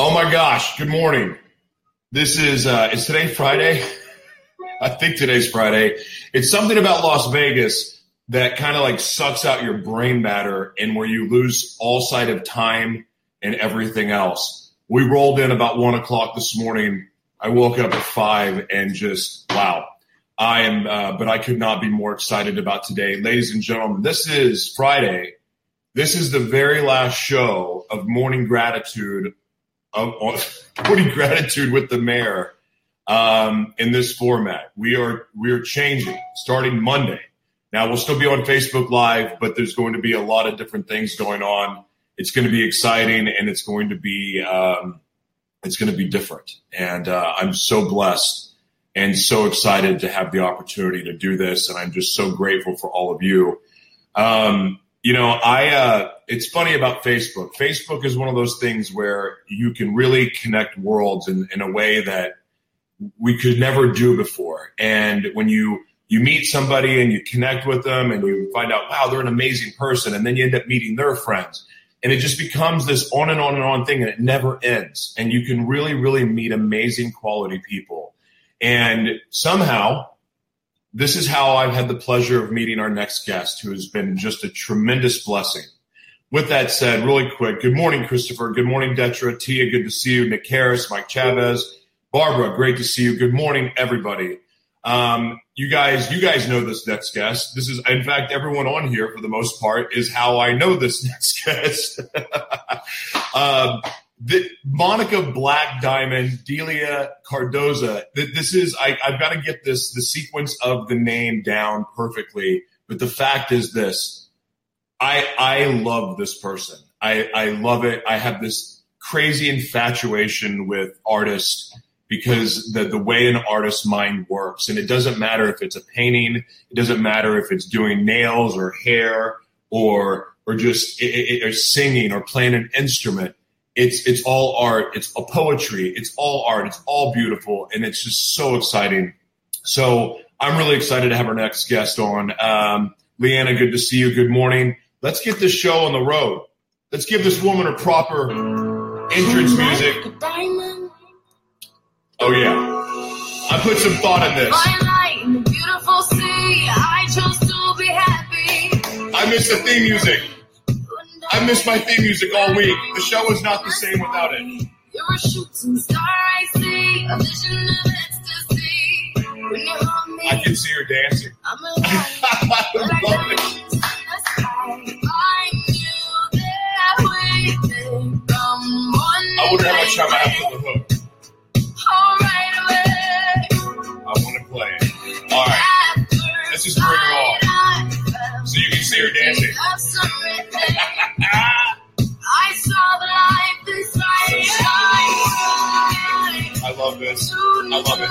Oh my gosh, good morning. This is, uh, is today Friday? I think today's Friday. It's something about Las Vegas that kind of like sucks out your brain matter and where you lose all sight of time and everything else. We rolled in about one o'clock this morning. I woke up at five and just, wow. I am, uh, but I could not be more excited about today. Ladies and gentlemen, this is Friday. This is the very last show of Morning Gratitude, of, of Morning Gratitude with the Mayor um, in this format. We are we are changing starting Monday. Now we'll still be on Facebook Live, but there's going to be a lot of different things going on. It's going to be exciting, and it's going to be um, it's going to be different. And uh, I'm so blessed and so excited to have the opportunity to do this. And I'm just so grateful for all of you. Um, you know, I, uh, it's funny about Facebook. Facebook is one of those things where you can really connect worlds in, in a way that we could never do before. And when you, you meet somebody and you connect with them and you find out, wow, they're an amazing person. And then you end up meeting their friends. And it just becomes this on and on and on thing and it never ends. And you can really, really meet amazing quality people. And somehow, this is how I've had the pleasure of meeting our next guest, who has been just a tremendous blessing. With that said, really quick, good morning, Christopher. Good morning, Detra. Tia, good to see you. Nick Harris, Mike Chavez, Barbara, great to see you. Good morning, everybody. Um, you guys, you guys know this next guest. This is, in fact, everyone on here for the most part is how I know this next guest. um, the, Monica Black Diamond, Delia Cardozo. This is I, I've got to get this the sequence of the name down perfectly. But the fact is this: I I love this person. I I love it. I have this crazy infatuation with artists because the the way an artist's mind works, and it doesn't matter if it's a painting, it doesn't matter if it's doing nails or hair or or just it, it, or singing or playing an instrument. It's it's all art. It's a poetry. It's all art. It's all beautiful. And it's just so exciting. So i'm really excited to have our next guest on. Um, leanna good to see you. Good morning let's get this show on the road let's give this woman a proper entrance music oh yeah i put some thought in this I miss the theme music. I miss my theme music all week. The show is not the same without it. You're a shooting star, I see, a vision of ecstasy. When you hold me, I can see her dancing. I'm I love it. I wonder how much time I have for the hook. I want to play it. All right. Let's just bring her on. So you can see her dancing. I love this. I love it.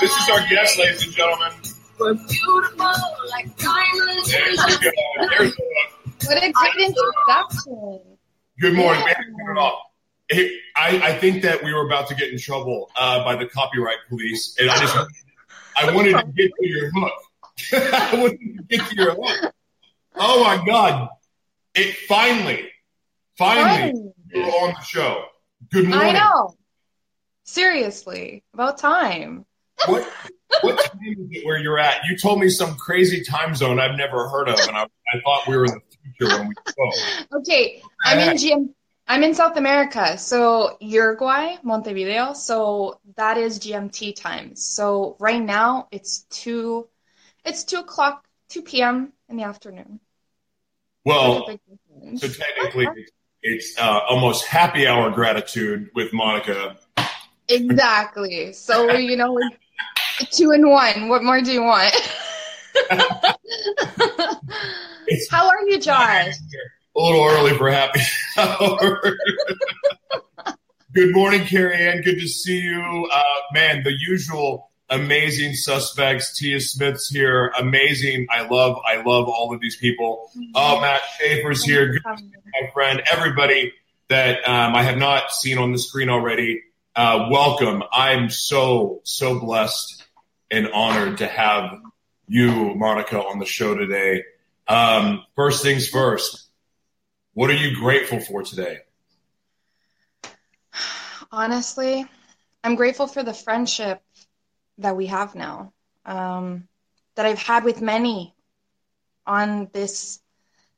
This is our guest, ladies and gentlemen. We're beautiful like diamonds. There's the There's the What a great introduction. Good morning. Yeah. Hey, I, I, think that we were about to get in trouble uh, by the copyright police, and I just I wanted to get to your hook. I wanted to get to your hook. Oh my god! It finally, finally, you're on the show. Good morning. I know. Seriously, about time. What what time is it where you're at? You told me some crazy time zone I've never heard of, and I, I thought we were in the future when we spoke. Okay, I'm in GM. I'm in South America, so Uruguay, Montevideo. So that is GMT time. So right now it's two, it's two o'clock, two p.m. in the afternoon. Well, so technically, it's uh, almost happy hour gratitude with Monica. Exactly. So you know, two and one. What more do you want? How are you, Josh? A little early for happy. hour. Good morning, Carrie Ann. Good to see you. Uh, man, the usual amazing suspects. Tia Smith's here. Amazing. I love, I love all of these people. Oh, Matt Schaefer's here. Good to see my friend. Everybody that um, I have not seen on the screen already. Uh, welcome. I'm so, so blessed and honored to have you, Monica, on the show today. Um, first things first, what are you grateful for today? Honestly, I'm grateful for the friendship that we have now, um, that I've had with many on this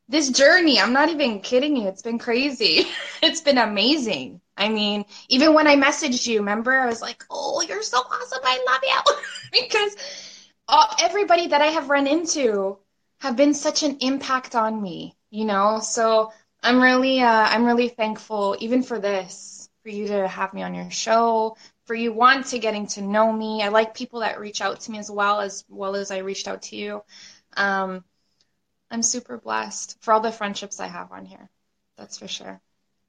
this journey. I'm not even kidding you. It's been crazy. it's been amazing. I mean, even when I messaged you, remember, I was like, "Oh, you're so awesome. I love you," because all, everybody that I have run into have been such an impact on me. You know, so I'm really, uh, I'm really thankful, even for this, for you to have me on your show, for you want to getting to know me. I like people that reach out to me as well as well as I reached out to you. Um, I'm super blessed for all the friendships I have on here. That's for sure.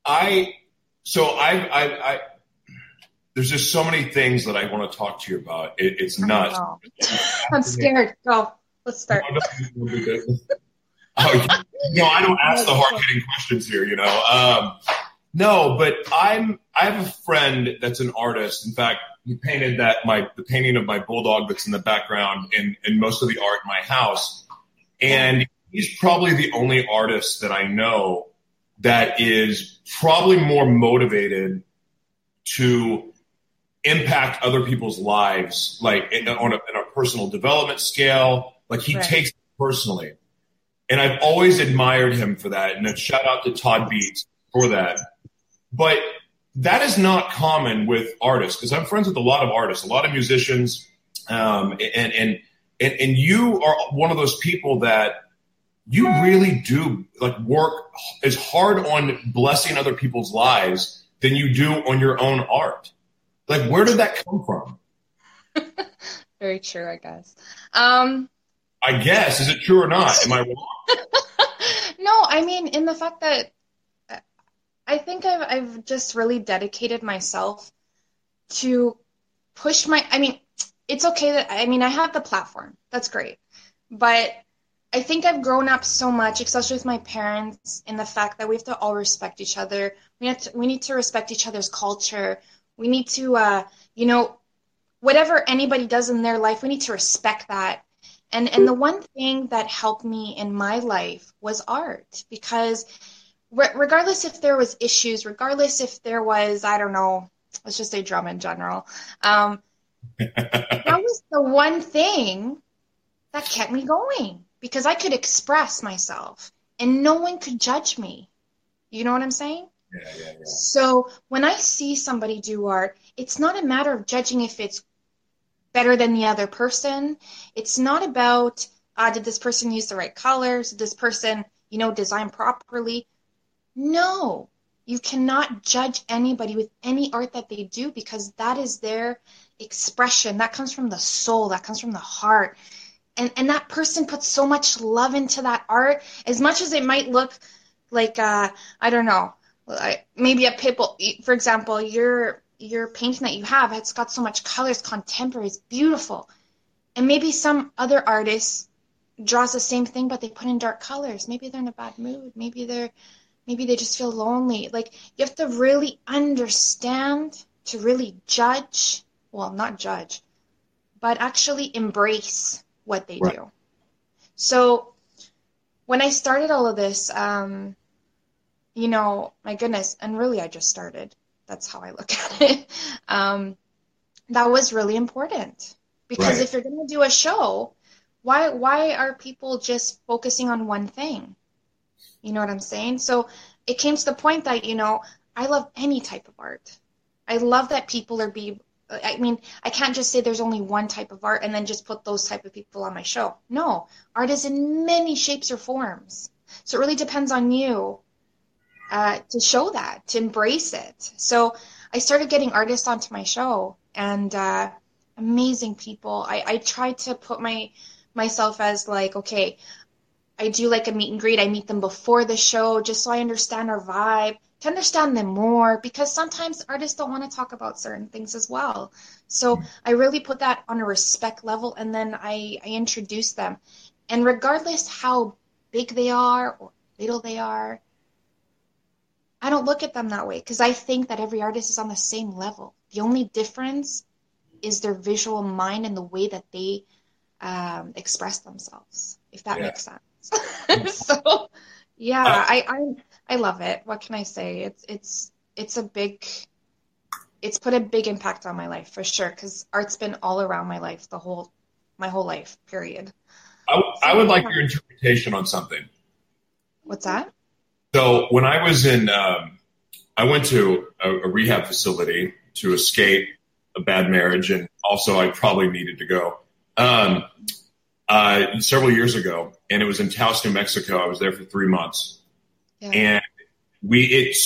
I so I I, I there's just so many things that I want to talk to you about. It, it's nuts. I'm scared. Go. Let's start. oh, no, I don't ask the hard hitting questions here. You know, um, no, but I'm I have a friend that's an artist. In fact, he painted that my the painting of my bulldog that's in the background and and most of the art in my house. And he's probably the only artist that I know that is probably more motivated to impact other people's lives, like in, on a, in a personal development scale. Like he right. takes it personally. And I've always admired him for that. And a shout out to Todd Beats for that. But that is not common with artists because I'm friends with a lot of artists, a lot of musicians, um, and, and and and you are one of those people that you really do like work as hard on blessing other people's lives than you do on your own art. Like, where did that come from? Very true, I guess. Um, I guess is it true or not? Am I wrong? no, I mean in the fact that I think I've I've just really dedicated myself to push my I mean, it's okay that I mean I have the platform. That's great. But I think I've grown up so much, especially with my parents, in the fact that we have to all respect each other. We have to, we need to respect each other's culture. We need to, uh, you know, whatever anybody does in their life, we need to respect that. And and the one thing that helped me in my life was art because regardless if there was issues, regardless if there was, I don't know, let's just say drama in general, um, that was the one thing that kept me going because I could express myself and no one could judge me. You know what I'm saying? Yeah, yeah, yeah. So when I see somebody do art, it's not a matter of judging if it's better than the other person. It's not about uh, did this person use the right colors? Did this person, you know, design properly? No, you cannot judge anybody with any art that they do because that is their expression. That comes from the soul, that comes from the heart. And, and that person puts so much love into that art, as much as it might look like, uh, I don't know, maybe a people, for example, your, your painting that you have, it's got so much colors, contemporary, it's beautiful. And maybe some other artist draws the same thing, but they put in dark colors. Maybe they're in a bad mood. Maybe they're maybe they just feel lonely. Like you have to really understand to really judge, well, not judge, but actually embrace what they right. do. So when I started all of this, um, you know, my goodness, and really I just started. That's how I look at it. Um, that was really important because right. if you're going to do a show, why why are people just focusing on one thing? You know what I'm saying? So it came to the point that, you know, I love any type of art. I love that people are be I mean, I can't just say there's only one type of art and then just put those type of people on my show. No, art is in many shapes or forms. So it really depends on you uh, to show that, to embrace it. So I started getting artists onto my show and uh, amazing people. I, I tried to put my myself as like, okay, I do like a meet and greet. I meet them before the show just so I understand our vibe, to understand them more, because sometimes artists don't want to talk about certain things as well. So I really put that on a respect level and then I, I introduce them. And regardless how big they are or little they are, I don't look at them that way because I think that every artist is on the same level. The only difference is their visual mind and the way that they um, express themselves, if that Yeah. makes sense. so, yeah, Uh, I, I I love it. What can I say? It's it's it's a big it's put a big impact on my life for sure because art's been all around my life the whole my whole life period. i would like your interpretation on something. What's that? So when I was in, um, I went to a, a rehab facility to escape a bad marriage, and also I probably needed to go. Um, uh, several years ago, and it was in Taos, New Mexico. I was there for three months, Yeah. and we it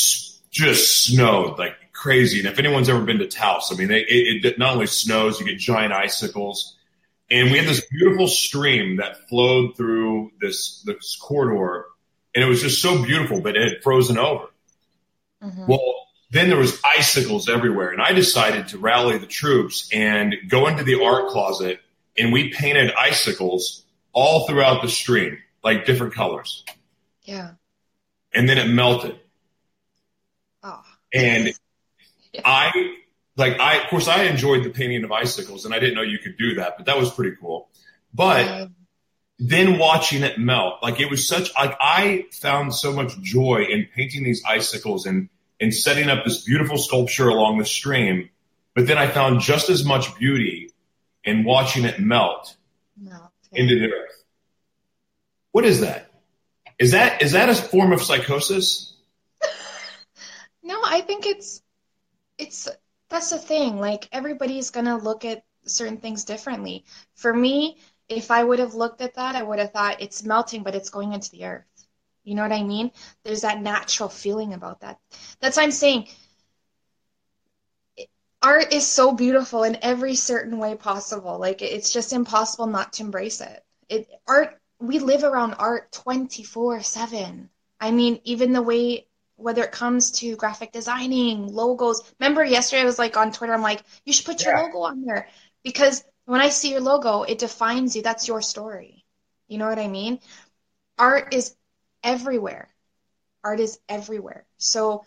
just snowed like crazy. And if anyone's ever been to Taos, I mean, it, it, it not only snows, you get giant icicles, and we had this beautiful stream that flowed through this this corridor, and it was just so beautiful, but it had frozen over. Mhm. Well, then there was icicles everywhere, and I decided to rally the troops and go into the art closet, and we painted icicles all throughout the stream, like different colors, yeah. and then it melted. Oh. And I like I of course I enjoyed the painting of icicles and I didn't know you could do that, but that was pretty cool. But then watching it melt, like it was such like I found so much joy in painting these icicles and and setting up this beautiful sculpture along the stream. But then I found just as much beauty in watching it melt no. Into the earth. What is that? Is that is that a form of psychosis? No, I think it's it's that's the thing. Like everybody's gonna look at certain things differently. For me, if I would have looked at that, I would have thought it's melting, but it's going into the earth. You know what I mean? There's that natural feeling about that. That's why I'm saying art is so beautiful in every certain way possible. Like it's just impossible not to embrace it. It art we live around art 24/7. I mean, even the way whether it comes to graphic designing, logos. Remember yesterday I was like on Twitter I'm like, you should put your Yeah. logo on there because when I see your logo, it defines you. That's your story. You know what I mean? Art is everywhere. Art is everywhere. So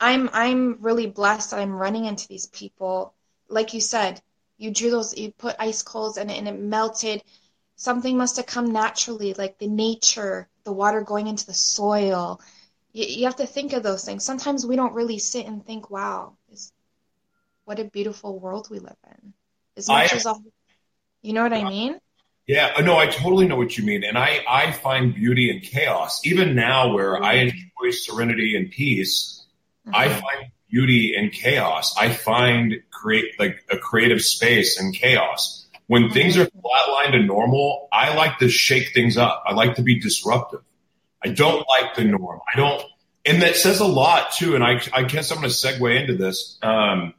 I'm I'm really blessed that I'm running into these people. Like you said, you drew those, you put ice coals and it, and it melted. Something must have come naturally, like the nature, the water going into the soil. You, you have to think of those things. Sometimes we don't really sit and think, "Wow, this, what a beautiful world we live in." As much I- as all, you know what I mean? Yeah, uh, no, I totally know what you mean, and I I find beauty in chaos. Even now, where I enjoy serenity and peace, I Mhm. find beauty in chaos. I find create like a creative space in chaos. When things are flatlined and normal, I like to shake things up. I like to be disruptive. I don't like the norm. I don't, and that says a lot too. And I, I guess I'm going to segue into this. Um,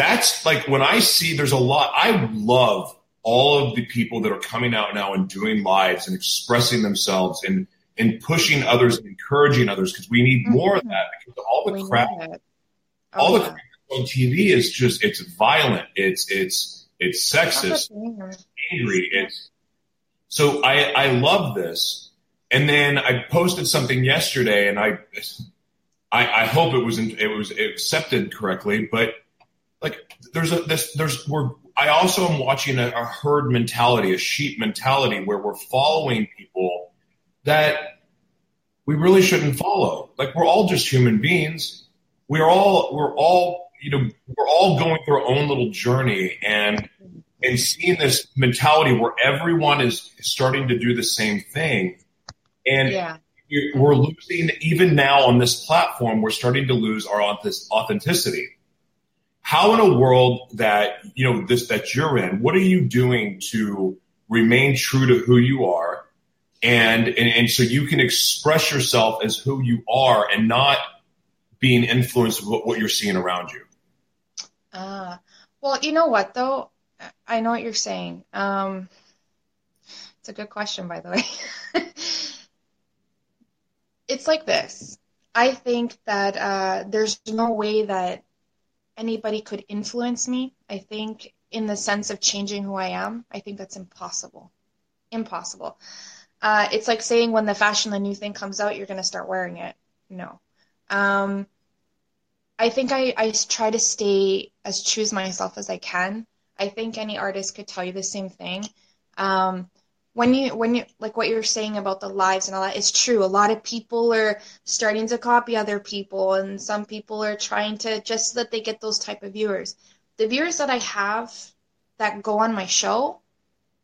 that's like when I see there's a lot. I love all of the people that are coming out now and doing lives and expressing themselves and and pushing others and encouraging others because we need mm-hmm. more of that because all the We crap it. all Oh, the crap on TV is just it's violent, it's it's it's sexist, thing. angry. It's so I I love this. And then I posted something yesterday, and I I, I hope it was it was accepted correctly. But like there's a this there's we're I also am watching a, a herd mentality, a sheep mentality, where we're following people that we really shouldn't follow. Like we're all just human beings. We're all we're all you know we're all going through our own little journey and and seeing this mentality where everyone is starting to do the same thing and Yeah. we're losing even now on this platform we're starting to lose our authentic- authenticity how in a world that you know this that you're in what are you doing to remain true to who you are and and, and so you can express yourself as who you are and not being influenced with what you're seeing around you Ah, well, you know what though? I know what you're saying. Um, It's a good question, by the way. it's like this. I think that uh, there's no way that anybody could influence me. I think, in the sense of changing who I am, I think that's impossible. Impossible. Uh, it's like saying when the fashion, the new thing comes out, you're going to start wearing it. No. Um, I think I, I try to stay as true as myself as I can. I think any artist could tell you the same thing. Um, when you when you like what you're saying about the lives and all that is true. A lot of people are starting to copy other people, and some people are trying to just so that they get those type of viewers. The viewers that I have that go on my show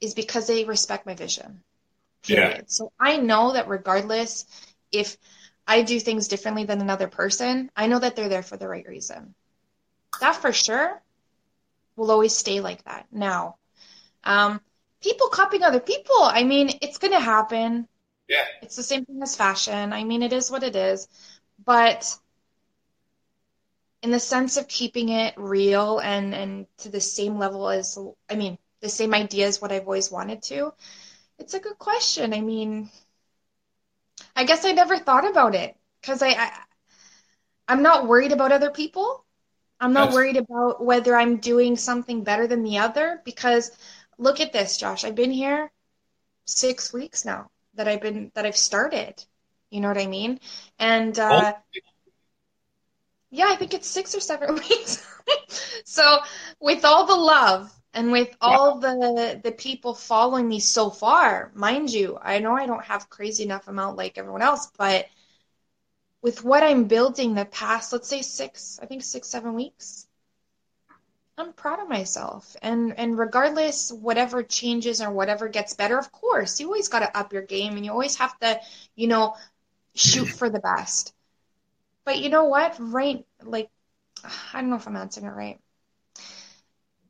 is because they respect my vision. Period. Yeah. So I know that regardless if I do things differently than another person, I know that they're there for the right reason. That for sure will always stay like that. Now, um, people copying other people. I mean, it's going to happen. Yeah. It's the same thing as fashion. I mean, it is what it is. But in the sense of keeping it real and, and to the same level as, I mean, the same idea as what I've always wanted to, it's a good question. I mean, I guess I never thought about it because I, I, I'm not worried about other people. I'm not worried about whether I'm doing something better than the other because look at this, Josh. I've been here six weeks now that I've been that I've started. You know what I mean? And uh, oh. yeah, I think it's six or seven weeks. so with all the love and with all the the people following me so far, mind you, I know I don't have crazy enough amount like everyone else, but with what I'm building the past, let's say six, I think six, seven weeks, I'm proud of myself. And and regardless whatever changes or whatever gets better, of course, you always got to up your game and you always have to, you know, shoot for the best. But you know what? Right like I don't know if I'm answering it right.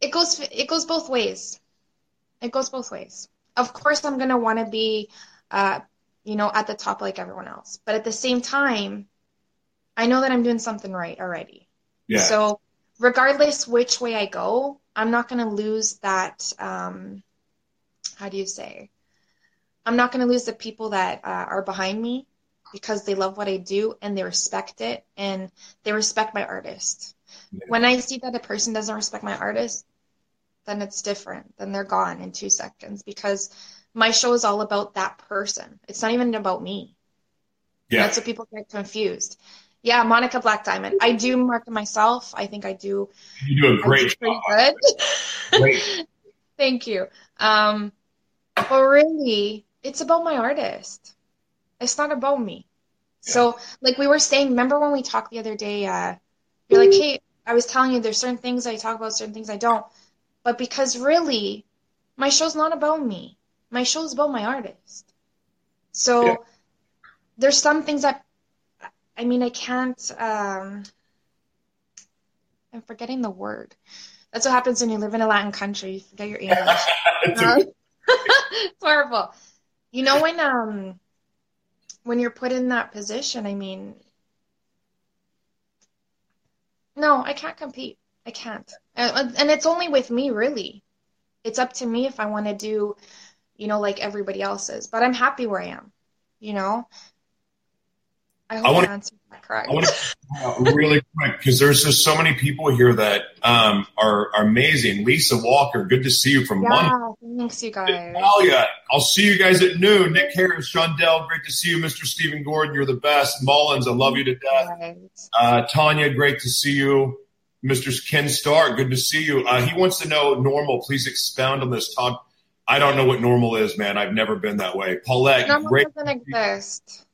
It goes it goes both ways. It goes both ways. Of course I'm going to want to be uh you know, at the top like everyone else. But at the same time, I know that I'm doing something right already. Yeah. So regardless which way I go, I'm not going to lose that. Um, how do you say? I'm not going to lose the people that uh, are behind me because they love what I do and they respect it and they respect my artist. Yeah. When I see that a person doesn't respect my artist, then it's different. Then they're gone in two seconds because my show is all about that person. It's not even about me. Yeah. That's what people get confused. Yeah, Monica Black Diamond. I do market myself. I think I do. You do a great do job. Great. Thank you. Um, but really, it's about my artist. It's not about me. Yeah. So, like we were saying, remember when we talked the other day? Uh, you're like, hey, I was telling you there's certain things I talk about, certain things I don't. But because really, my show's not about me. My show's about my artist. So yeah. there's some things that I mean, I can't. Um, I'm forgetting the word. That's what happens when you live in a Latin country. You forget your English. it's, horrible. You know when um when you're put in that position. I mean, no, I can't compete. I can't, and, and it's only with me really. It's up to me if I want to do, you know, like everybody else's. But I'm happy where I am. You know, I hope I, wanna, I answered that correct. I want to really quick because there's just so many people here that um, are, are amazing. Lisa Walker, good to see you from yeah, London. Thanks, you guys. Natalia, I'll see you guys at noon. Nick Harris, Sean Dell, great to see you. Mr. Stephen Gordon, you're the best. Mullins, I love you to death. Uh, Tanya, great to see you. Mr. Ken Stark, good to see you. Uh, he wants to know normal. Please expound on this. Todd, I don't know what normal is, man. I've never been that way. Paulette, normal great doesn't exist.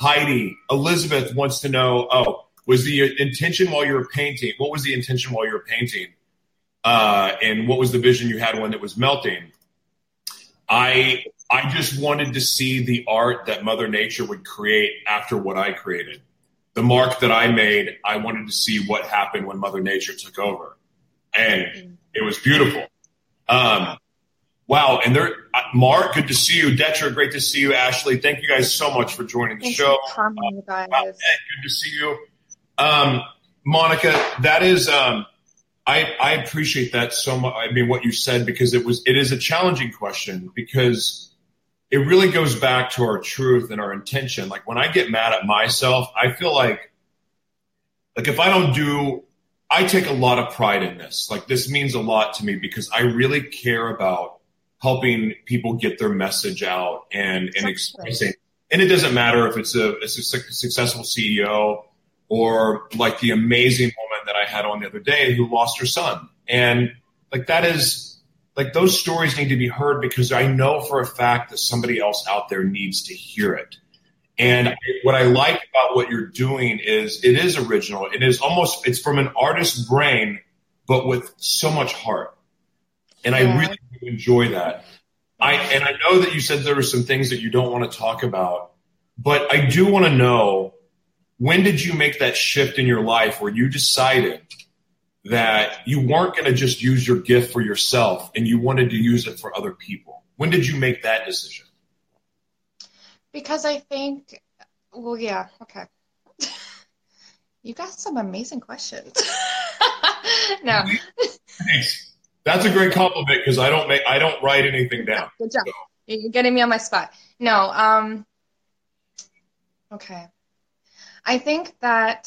Heidi, Elizabeth wants to know, oh, was the intention while you were painting? What was the intention while you were painting? Uh, and what was the vision you had when it was melting? I I just wanted to see the art that Mother Nature would create after what I created. The mark that I made, I wanted to see what happened when Mother Nature took over, and it was beautiful. Um, Wow. And there, uh, Mark, good to see you. Detra, great to see you. Ashley, thank you guys so much for joining the Thanks show. Coming, uh, guys. Wow, good to see you. Um, Monica, that is, um, I, I appreciate that so much. I mean, what you said, because it was, it is a challenging question because it really goes back to our truth and our intention. Like when I get mad at myself, I feel like like if I don't do I take a lot of pride in this. Like this means a lot to me because I really care about helping people get their message out and and expressing. And it doesn't matter if it's a, a successful CEO or like the amazing woman that I had on the other day who lost her son. And like that is like those stories need to be heard because I know for a fact that somebody else out there needs to hear it. And what I like about what you're doing is it is original. It is almost it's from an artist's brain, but with so much heart. And yeah. I really enjoy that. I and I know that you said there were some things that you don't want to talk about, but I do want to know when did you make that shift in your life where you decided that you weren't going to just use your gift for yourself and you wanted to use it for other people? When did you make that decision? Because I think, well, yeah, okay. you got some amazing questions. no. Thanks. That's a great compliment because I don't make I don't write anything down. Good job. So. You're getting me on my spot. No, um, okay. I think that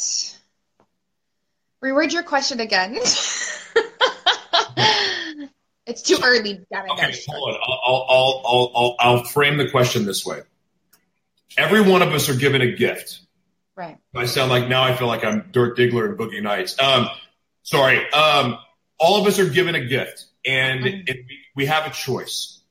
Reword your question again. it's too early. Okay, hold on. I'll, I'll, I'll, I'll, I'll frame the question this way. Every one of us are given a gift. Right. I sound like now I feel like I'm Dirk Diggler and Boogie Nights. Um, sorry. Um, all of us are given a gift, and mm-hmm. it, we have a choice.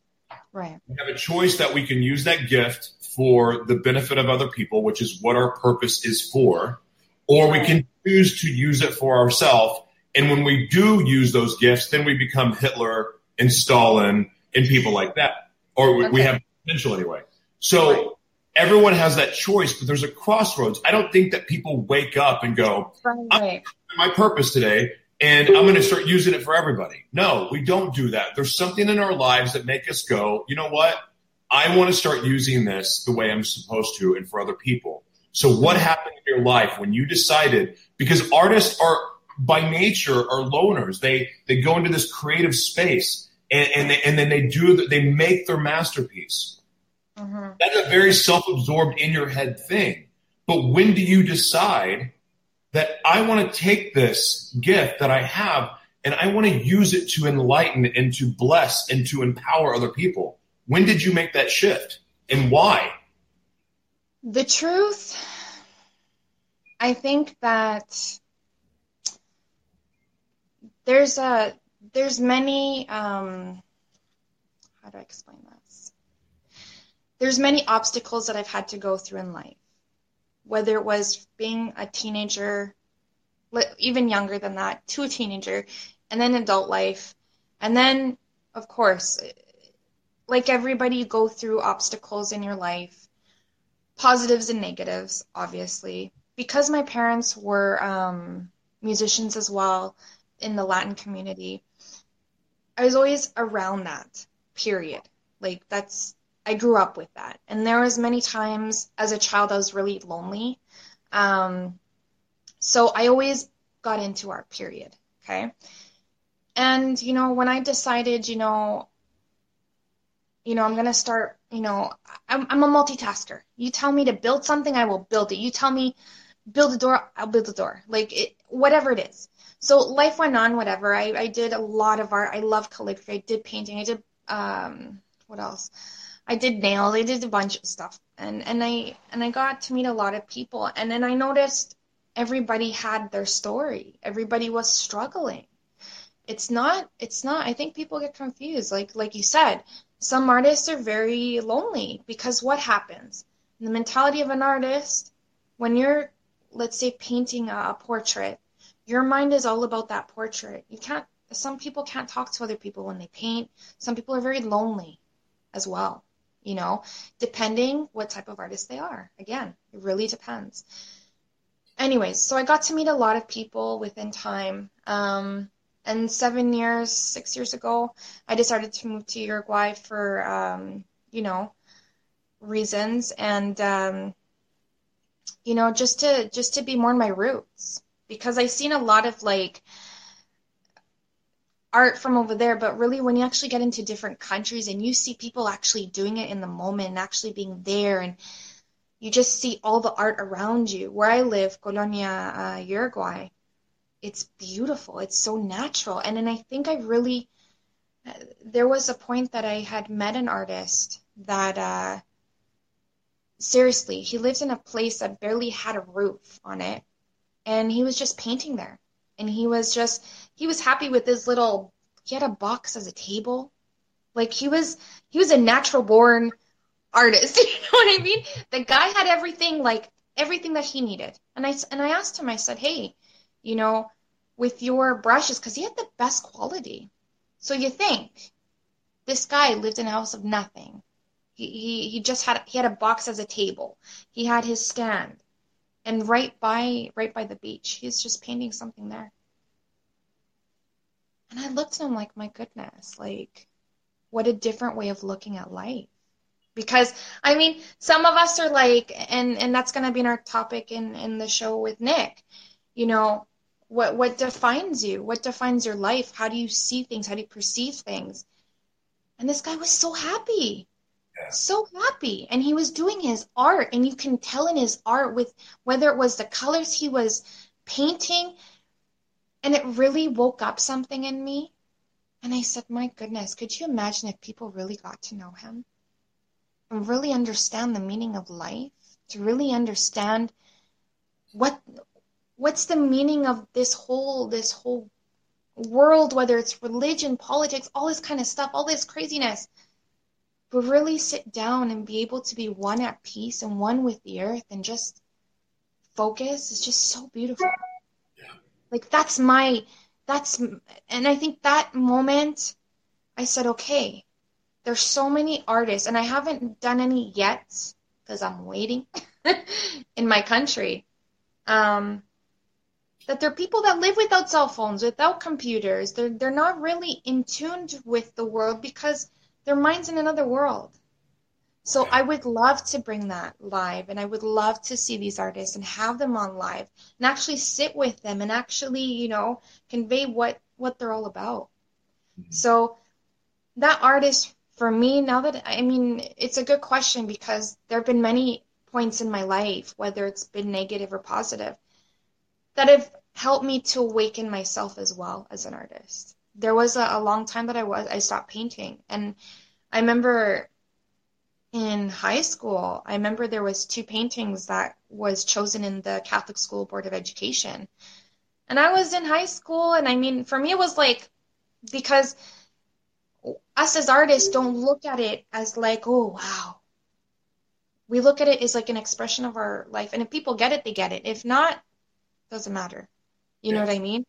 Right. We have a choice that we can use that gift for the benefit of other people, which is what our purpose is for, or we can choose to use it for ourselves. And when we do use those gifts, then we become Hitler and Stalin and people like that, or we, okay. we have potential anyway. So right. everyone has that choice, but there's a crossroads. I don't think that people wake up and go, right. my purpose today and I'm going to start using it for everybody. No, we don't do that. There's something in our lives that make us go, you know what? I want to start using this the way I'm supposed to and for other people. So what happened in your life when you decided because artists are by nature are loners. They they go into this creative space and and, they, and then they do they make their masterpiece. Mm-hmm. That's a very self-absorbed in your head thing. But when do you decide that I want to take this gift that I have and I want to use it to enlighten and to bless and to empower other people? When did you make that shift and why? The truth, I think that there's a there's many um, how do I explain this? There's many obstacles that I've had to go through in life, whether it was being a teenager, even younger than that, to a teenager, and then adult life, and then of course, like everybody, you go through obstacles in your life positives and negatives, obviously. Because my parents were um, musicians as well in the Latin community, I was always around that, period. Like, that's, I grew up with that. And there was many times as a child I was really lonely. Um, so I always got into art, period. Okay. And, you know, when I decided, you know, you know, I'm going to start, you know, I'm, I'm a multitasker. You tell me to build something, I will build it. You tell me build a door, I'll build a door. Like it, whatever it is. So life went on, whatever. I, I did a lot of art. I love calligraphy. I did painting. I did, um, what else? I did nails. I did a bunch of stuff. And, and I, and I got to meet a lot of people. And then I noticed everybody had their story. Everybody was struggling. It's not, it's not, I think people get confused. Like, like you said, some artists are very lonely because what happens? the mentality of an artist, when you're, let's say, painting a, a portrait, your mind is all about that portrait. You can't, some people can't talk to other people when they paint. Some people are very lonely as well, you know, depending what type of artist they are. Again, it really depends. Anyways, so I got to meet a lot of people within time. Um, and seven years, six years ago, I decided to move to Uruguay for, um, you know, reasons, and um, you know, just to just to be more in my roots because I've seen a lot of like art from over there, but really when you actually get into different countries and you see people actually doing it in the moment and actually being there and you just see all the art around you. Where I live, Colonia, uh, Uruguay, it's beautiful. It's so natural. And then I think I really, there was a point that I had met an artist that, uh, seriously, he lived in a place that barely had a roof on it. And he was just painting there and he was just he was happy with his little he had a box as a table. Like he was he was a natural born artist you know what i mean? The guy had everything like everything that he needed. And i and i asked him i said hey you know with your brushes because he had the best quality. So you think this guy lived in a house of nothing. He, he, he just had he had a box as a table. He had his stand. And right by right by the beach he's just painting something there and i looked at him like my goodness like what a different way of looking at life. Because i mean some of us are like and and that's going to be in our topic in in the show with nick you know what what defines you? What defines your life? How do you see things? How do you perceive things? And this guy was so happy. So happy. And he was doing his art and you can tell in his art with whether it was the colors he was painting and it really woke up something in me. And i said my goodness could you imagine if people really got to know him and really understand the meaning of life to really understand what what's the meaning of this whole this whole world whether it's religion politics all this kind of stuff all this craziness? But really sit down and be able to be one at peace and one with the earth and just focus. Is just so beautiful. Like that's my that's and I think that moment I said okay there's so many artists and I haven't done any yet because I'm waiting in my country um that there are people that live without cell phones without computers they're they're not really in tuned with the world because their mind's in another world. So I would love to bring that live and I would love to see these artists and have them on live and actually sit with them and actually, you know, convey what what they're all about. Mm-hmm. So that artist for me now that I mean it's a good question because there have been many points in my life whether it's been negative or positive that have helped me to awaken myself as well as an artist there was a, a long time that I was I stopped painting, and I remember in high school, I remember there was two paintings that was chosen in the Catholic School Board of Education. And I was in high school and I mean for me it was like because us as artists don't look at it as like, oh wow. We look at it as like an expression of our life. And if people get it, they get it. If not, it doesn't matter. You yeah. know what I mean?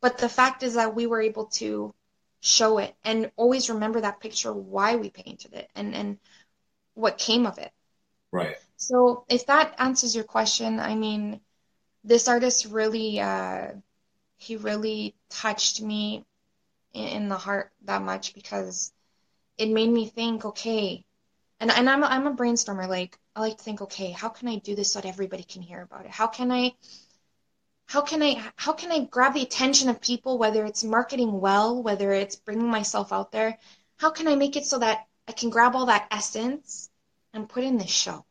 But the fact is that we were able to show it and always remember that picture why we painted it and and what came of it. Right. So if that answers your question, I mean, this artist really uh, he really touched me in, in the heart that much because it made me think, okay, and and I'm a, I'm a brainstormer. Like I like to think, okay, how can I do this so that everybody can hear about it? How can I how can I how can I grab the attention of people whether it's marketing well, whether it's bringing myself out there? How can I make it so that I can grab all that essence and put in this show?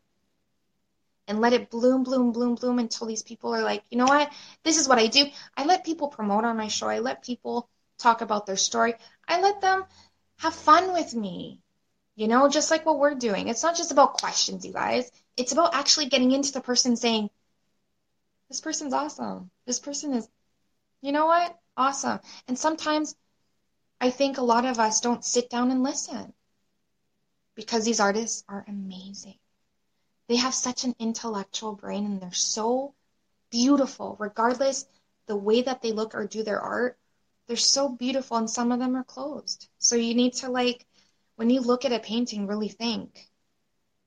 And let it bloom, bloom, bloom, bloom until these people are like, you know what? This is what I do. I let people promote on my show. I let people talk about their story. I let them have fun with me. You know, just like what we're doing. It's not just about questions, you guys. It's about actually getting into the person saying, this person's awesome. This person is, you know what? Awesome. And sometimes I think a lot of us don't sit down and listen because these artists are amazing. They have such an intellectual brain and they're so beautiful, regardless the way that they look or do their art. They're so beautiful and some of them are closed. So you need to like, when you look at a painting, really think,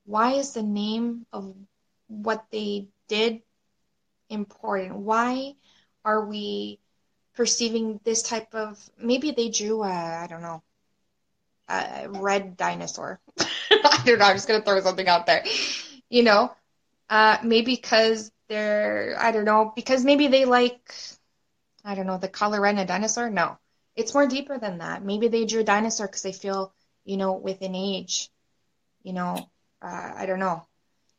why is the name of what they did important? Why are we perceiving this type of maybe they drew a I don't know a red dinosaur. I don't know. I'm just gonna throw something out there. You know, uh, maybe because they're I don't know because maybe they like I don't know the color red in a dinosaur. No, it's more deeper than that. Maybe they drew a dinosaur because they feel, you know, within age. You know, uh, I don't know.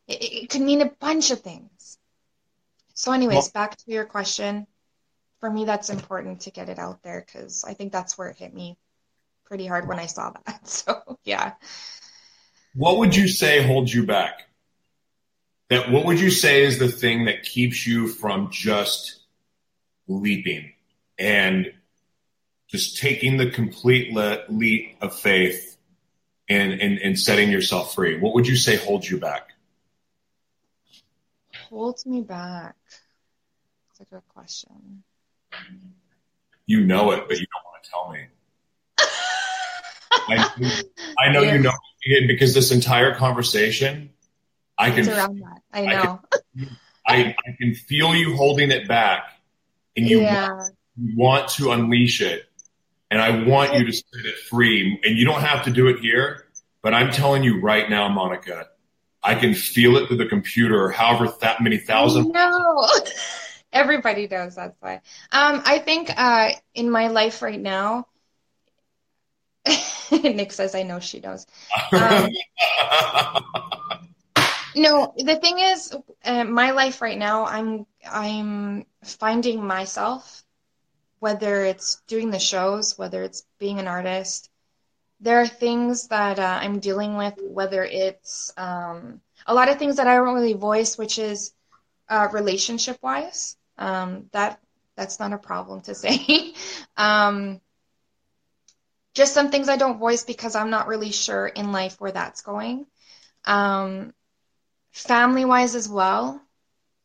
It, it, could mean a bunch of things. So, anyways, well, back to your question. For me, that's important to get it out there because I think that's where it hit me pretty hard when I saw that. So, yeah. What would you say holds you back? That what would you say is the thing that keeps you from just leaping and just taking the complete le- leap of faith and, and, and setting yourself free? What would you say holds you back? Holds me back. That's a good question. You know it, but you don't want to tell me. I, I know you know it because this entire conversation, I can. It's around that. I know. I can, I, I can feel you holding it back, and you, yeah. want, you want to unleash it, and I want you to set it free. And you don't have to do it here, but I'm telling you right now, Monica, I can feel it through the computer. However, that many thousand. No, everybody does. That's why. Um, I think uh, in my life right now, Nick says, "I know she knows." Um, no, the thing is, uh, my life right now, I'm I'm finding myself whether it's doing the shows, whether it's being an artist. There are things that uh, I'm dealing with, whether it's um, a lot of things that I don't really voice, which is uh, relationship wise. Um, that that's not a problem to say. um, just some things I don't voice because I'm not really sure in life where that's going. Um, family wise as well,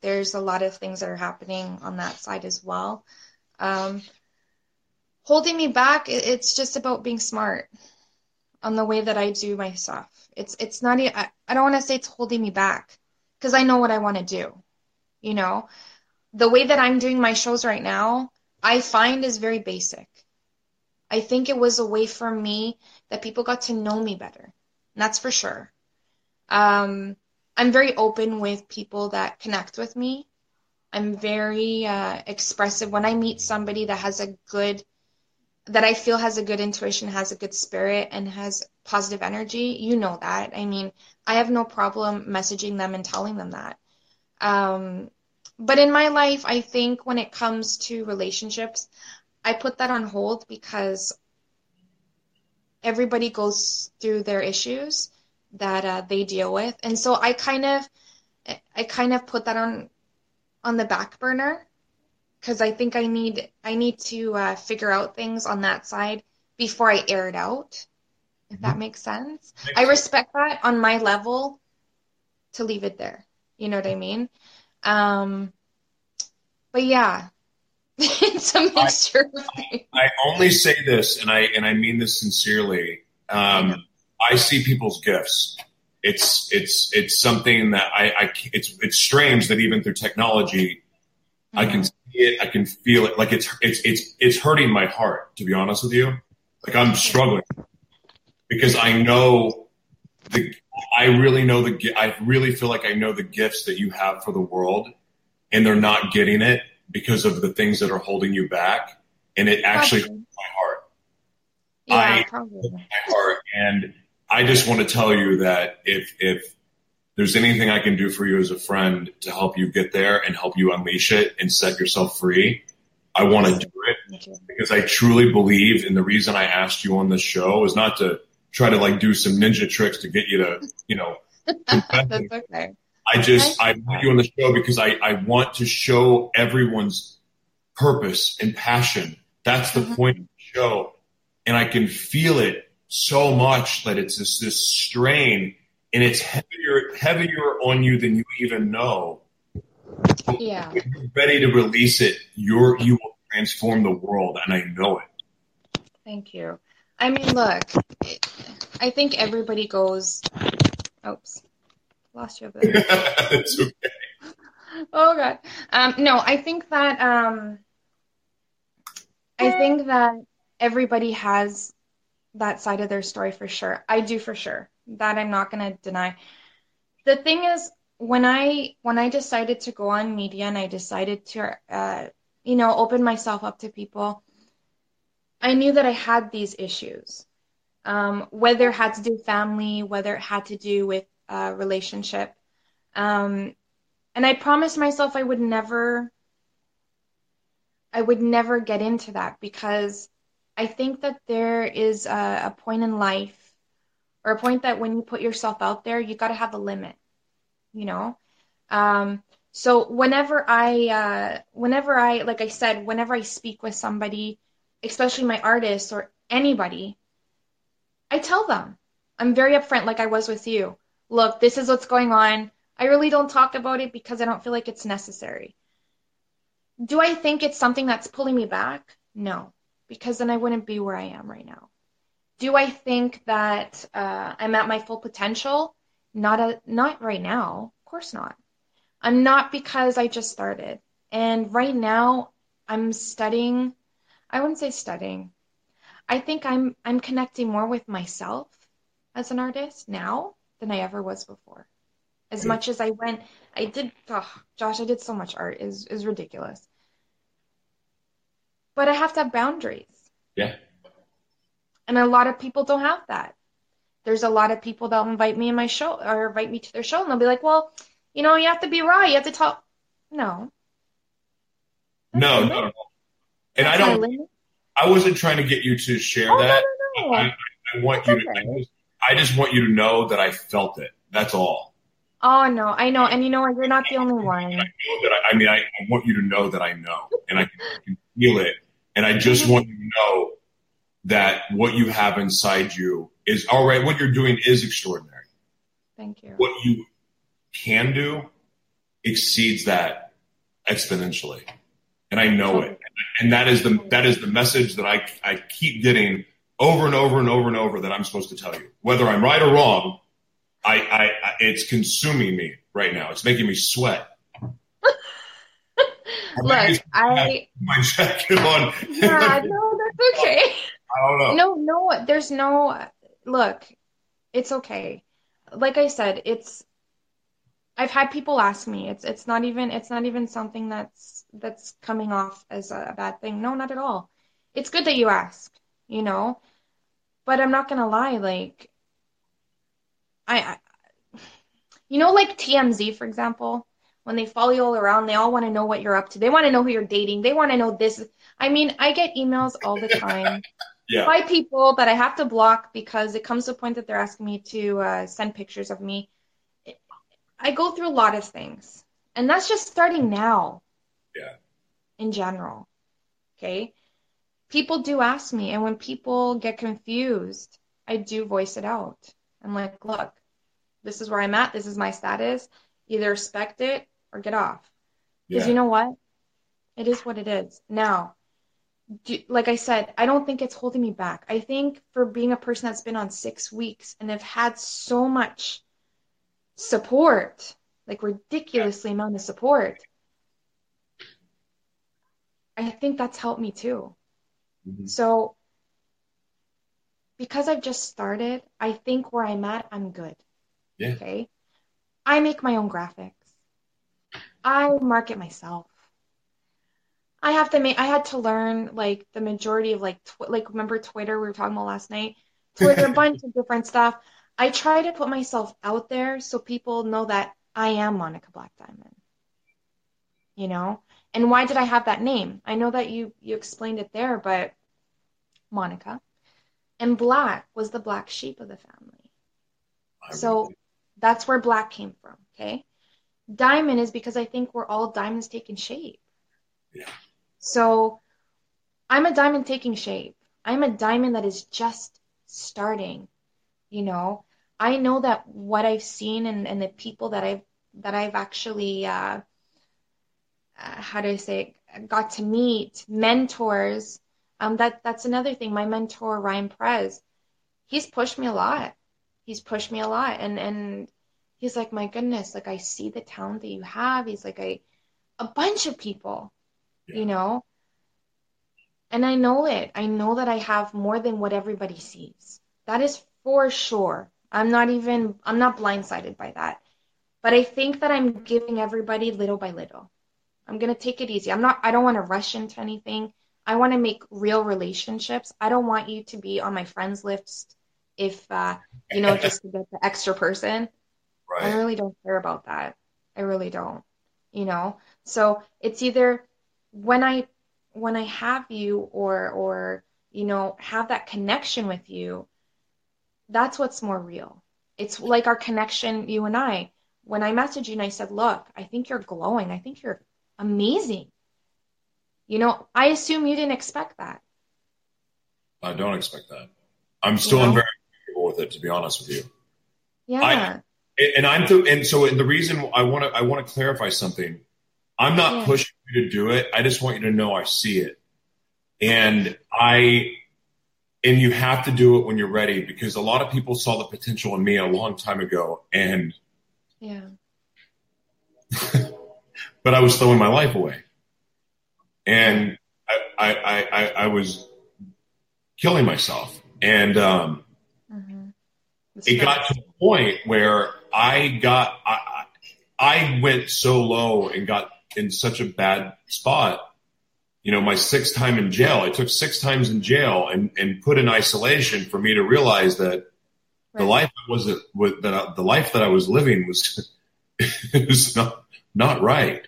there's a lot of things that are happening on that side as well. Um, holding me back, it's just about being smart on the way that I do my stuff. It's it's not. I, I don't want to say it's holding me back because I know what I want to do. You know, the way that I'm doing my shows right now, I find is very basic. I think it was a way for me that people got to know me better. That's for sure. Um, I'm very open with people that connect with me. I'm very uh, expressive when I meet somebody that has a good, that I feel has a good intuition, has a good spirit, and has positive energy. You know that. I mean, I have no problem messaging them and telling them that. Um, but in my life, I think when it comes to relationships, I put that on hold because everybody goes through their issues that uh, they deal with, and so I kind of, I kind of put that on on the back burner because I think I need I need to uh, figure out things on that side before I air it out. If that mm-hmm. makes sense, makes I respect that on my level to leave it there. You know what I mean? Um, but yeah, it's a mixture. I, I, only say this, and I and I mean this sincerely. Um, I see people's gifts it's it's it's something that I, I it's it's strange that even through technology mm-hmm. I can mm-hmm. see it I can feel it like it's it's it's it's hurting my heart to be honest with you like I'm struggling because I know the I really know the I really feel like I know the gifts that you have for the world and they're not getting it because of the things that are holding you back and it actually hurts my heart yeah, I probably. my heart and I just want to tell you that if if there's anything I can do for you as a friend to help you get there and help you unleash it and set yourself free, I want to do it because I truly believe. And the reason I asked you on this show is not to try to like do some ninja tricks to get you to, you know, That's okay. I just I put you on the show because I I want to show everyone's purpose and passion. That's the mm-hmm. point of the show, and I can feel it so much that it's this, this strain and it's heavier heavier on you than you even know. Yeah. When you're ready to release it, you're you will transform the world and I know it. Thank you. I mean, look, I think everybody goes oops. Lost you over there. it's okay. Oh god. Um no, I think that um I think that everybody has that side of their story for sure. I do for sure. That I'm not going to deny. The thing is when I when I decided to go on media and I decided to uh, you know open myself up to people I knew that I had these issues, um, whether it had to do family, whether it had to do with a relationship. Um, and I promised myself I would never, I would never get into that because I think that there is a, a point in life or a point that when you put yourself out there, you got to have a limit, you know? Um, so whenever I, uh, whenever I, like I said, whenever I speak with somebody, especially my artists or anybody, I tell them. I'm very upfront, like I was with you. Look, this is what's going on. I really don't talk about it because I don't feel like it's necessary. Do I think it's something that's pulling me back? No, because then I wouldn't be where I am right now. Do I think that uh, I'm at my full potential? Not a, not right now. Of course not. I'm not because I just started. And right now, I'm studying. I wouldn't say studying. I think I'm I'm connecting more with myself as an artist now than I ever was before. As much as I went, I did. Oh, Josh, I did so much art. is is ridiculous. But I have to have boundaries. Yeah. And a lot of people don't have that. There's a lot of people that'll invite me in my show or invite me to their show and they'll be like, well, you know, you have to be raw. You have to talk. No. no, no, no. And That's I don't, I wasn't trying to get you to share oh, that. No, no, no. I, I, want you okay. to, I just, I just want you to know that I felt it. That's all. Oh no, I know, and you know what? You're not the only one. I, I, I mean, I, I, want you to know that I know, and I can, can feel it, and I just want you to know that what you have inside you is all right. What you're doing is extraordinary. Thank you. What you can do exceeds that exponentially, and I know it. And that is the that is the message that I I keep getting over and over and over and over that I'm supposed to tell you, whether I'm right or wrong. I, I, I it's consuming me right now. It's making me sweat. Look, I my jacket on. Yeah, no, that's okay. I don't know. No, no, there's no look. It's okay. Like I said, it's. I've had people ask me. It's it's not even it's not even something that's that's coming off as a bad thing. No, not at all. It's good that you ask. You know, but I'm not gonna lie. Like, I, I you know, like TMZ for example when they follow you all around, they all want to know what you're up to. They want to know who you're dating. They want to know this. I mean, I get emails all the time yeah. by people that I have to block because it comes to a point that they're asking me to uh, send pictures of me. I go through a lot of things, and that's just starting now. Yeah. In general, okay. People do ask me, and when people get confused, I do voice it out. I'm like, look, this is where I'm at. This is my status. Either respect it or get off. Because yeah. you know what? It is what it is. Now, do, like I said, I don't think it's holding me back. I think for being a person that's been on six weeks and have had so much support, like ridiculously amount of support, I think that's helped me too. Mm-hmm. So, because I've just started, I think where I'm at, I'm good. Yeah. Okay. I make my own graphics. I market myself. I have to make. I had to learn like the majority of like tw- like remember Twitter we were talking about last night. Twitter, a bunch of different stuff. I try to put myself out there so people know that I am Monica Black Diamond. You know, and why did I have that name? I know that you you explained it there, but Monica and Black was the black sheep of the family. So that's where Black came from. Okay, Diamond is because I think we're all diamonds taking shape. Yeah. So I'm a diamond taking shape. I'm a diamond that is just starting. You know, I know that what I've seen and, and the people that I've that I've actually uh, uh, how do I say it, got to meet mentors. Um, that that's another thing. My mentor Ryan Perez, he's pushed me a lot. He's pushed me a lot, and and he's like, my goodness, like I see the talent that you have. He's like, I, a bunch of people, yeah. you know, and I know it. I know that I have more than what everybody sees. That is for sure. I'm not even, I'm not blindsided by that. But I think that I'm giving everybody little by little. I'm going to take it easy. I'm not, I don't want to rush into anything. I want to make real relationships. I don't want you to be on my friends list if uh, you know just to get the extra person. Right. I really don't care about that. I really don't. You know. So it's either when I when I have you or or you know have that connection with you, that's what's more real. It's like our connection, you and I. When I messaged you and I said, "Look, I think you're glowing. I think you're amazing." You know, I assume you didn't expect that. I don't expect that. I'm still know? very comfortable with it, to be honest with you. Yeah. I, and I'm th- and so and the reason I want to I want to clarify something. I'm not yeah. pushing you to do it. I just want you to know I see it, and I and you have to do it when you're ready because a lot of people saw the potential in me a long time ago, and yeah. but I was throwing my life away and I, I, I, I was killing myself. And um, mm-hmm. it got to a point where I got, I, I went so low and got in such a bad spot. You know, my sixth time in jail, I took six times in jail and, and put in isolation for me to realize that right. the life was that the life that I was living was, was not, not right.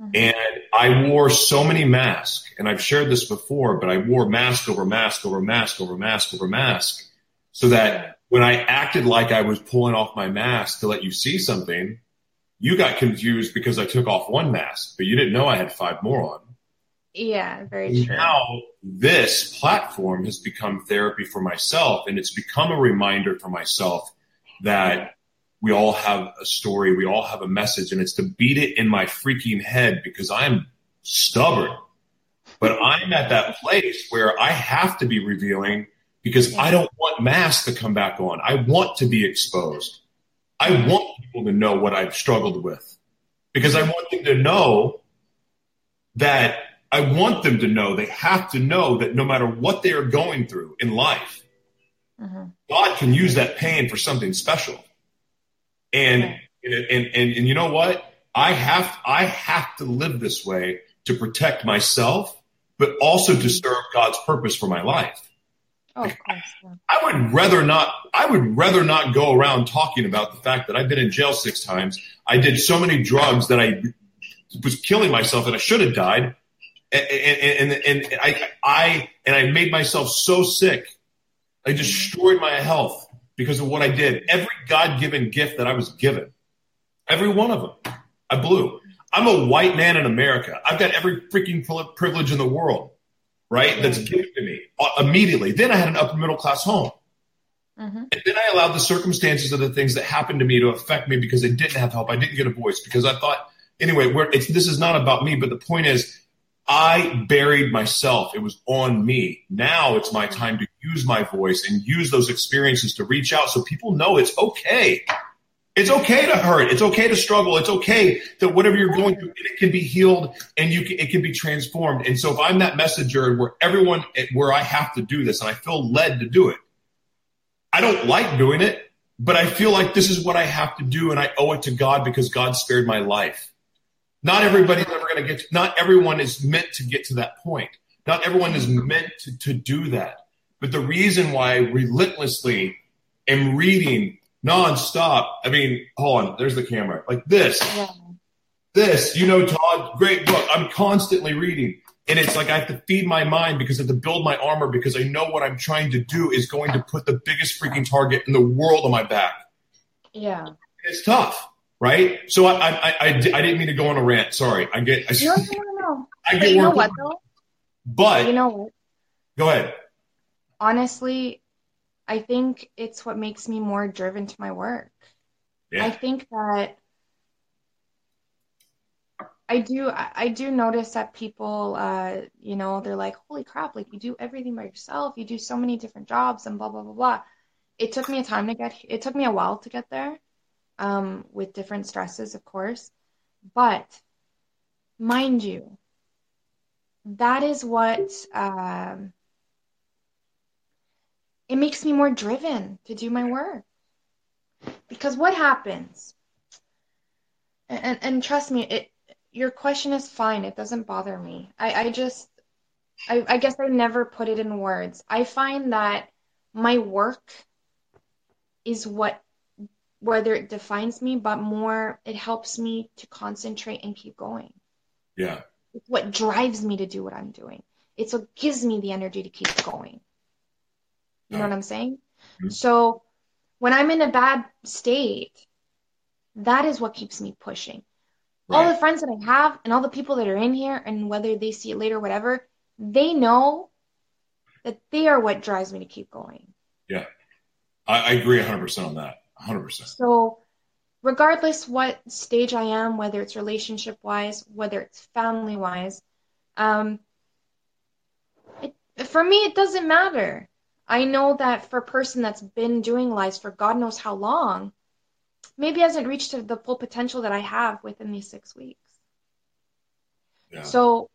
Mm-hmm. And I wore so many masks, and I've shared this before, but I wore mask over mask over mask over mask over mask so that when I acted like I was pulling off my mask to let you see something, you got confused because I took off one mask, but you didn't know I had five more on. Yeah, very true. Now, this platform has become therapy for myself, and it's become a reminder for myself that we all have a story, we all have a message, and it's to beat it in my freaking head because I'm stubborn. But I'm at that place where I have to be revealing because I don't want masks to come back on. I want to be exposed. I want people to know what I've struggled with because I want them to know that I want them to know they have to know that no matter what they are going through in life, mm-hmm. God can use that pain for something special. And, and, and, and, you know what? I have, I have to live this way to protect myself, but also to serve God's purpose for my life. Oh, of course. I would rather not. I would rather not go around talking about the fact that I've been in jail six times. I did so many drugs that I was killing myself, and I should have died. And, and, and, and I, I, and I made myself so sick. I destroyed my health because of what I did. Every God given gift that I was given, every one of them, I blew. I'm a white man in America. I've got every freaking privilege in the world, right? That's given to me uh, immediately. Then I had an upper middle class home. Mm-hmm. And then I allowed the circumstances of the things that happened to me to affect me because I didn't have help. I didn't get a voice because I thought, anyway, this is not about me. But the point is, I buried myself. It was on me. Now it's my time to use my voice and use those experiences to reach out so people know it's okay. It's okay to hurt. It's okay to struggle. It's okay that whatever you're going through, it can be healed and you can, it can be transformed. And so if I'm that messenger where everyone, where I have to do this and I feel led to do it, I don't like doing it, but I feel like this is what I have to do and I owe it to God because God spared my life. Not everybody's ever going to get, not everyone is meant to get to that point. Not everyone is meant to, to do that. But the reason why I relentlessly am reading nonstop, I mean, hold on, there's the camera, like this, yeah. this, you know, Todd, great book. I'm constantly reading. And it's like I have to feed my mind because I have to build my armor because I know what I'm trying to do is going to put the biggest freaking target in the world on my back. Yeah. It's tough right? So I, I, I, I, didn't mean to go on a rant. Sorry. I get, I, no, no, no. I get you know what though? But you know what? Go ahead. Honestly, I think it's what makes me more driven to my work. Yeah. I think that I do I do notice that people uh you know they're like holy crap like you do everything by yourself you do so many different jobs and blah blah blah blah it took me a time to get it took me a while to get there um, with different stresses, of course. But mind you, that is what um, it makes me more driven to do my work. Because what happens? And, and, and trust me, it your question is fine. It doesn't bother me. I, I just I, I guess I never put it in words. I find that my work is what whether it defines me, but more it helps me to concentrate and keep going. Yeah. It's what drives me to do what I'm doing. It's what gives me the energy to keep going. You know what I'm saying? Mhm. So when I'm in a bad state, that is what keeps me pushing. All the friends that I have and all the people that are in here, and whether they see it later or whatever, they know that they are what drives me to keep going. I, I agree 100% on that. 100%. So, regardless what stage I am, whether it's relationship wise, whether it's family wise, um, it, for me, it doesn't matter. I know that for a person that's been doing lives for God knows how long, maybe hasn't reached the full potential that I have within these six weeks. Yeah. So,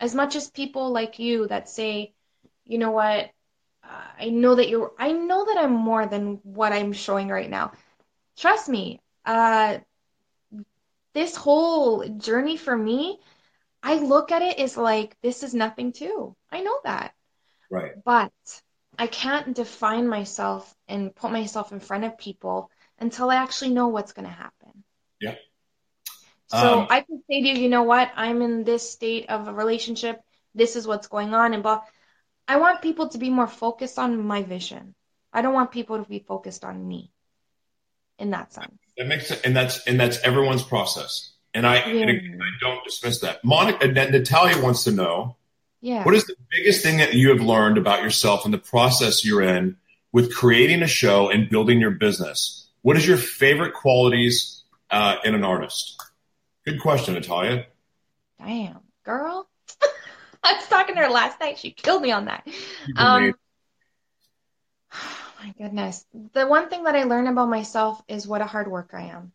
as much as people like you that say, you know what, uh, I know that you're, I know that I'm more than what I'm showing right now. Trust me, uh, this whole journey for me, I look at it as like this is nothing too. I know that, right. but I can't define myself and put myself in front of people until I actually know what's going to happen. Yeah. So Um, I can say to you, you know what? I'm in this state of a relationship. This is what's going on, and blah. I want people to be more focused on my vision. I don't want people to be focused on me. In that sense, That makes sense, and that's and that's everyone's process. And I and again, I don't dismiss that. Monica, and Natalia wants to know yeah. what is the biggest thing that you have learned about yourself and the process you're in with creating a show and building your business. What is your favorite qualities uh, in an artist? Good question, Natalia. Damn, girl. I was talking to her last night. She killed me on that. Um, made- my goodness. The one thing that I learned about myself is what a hard worker I am.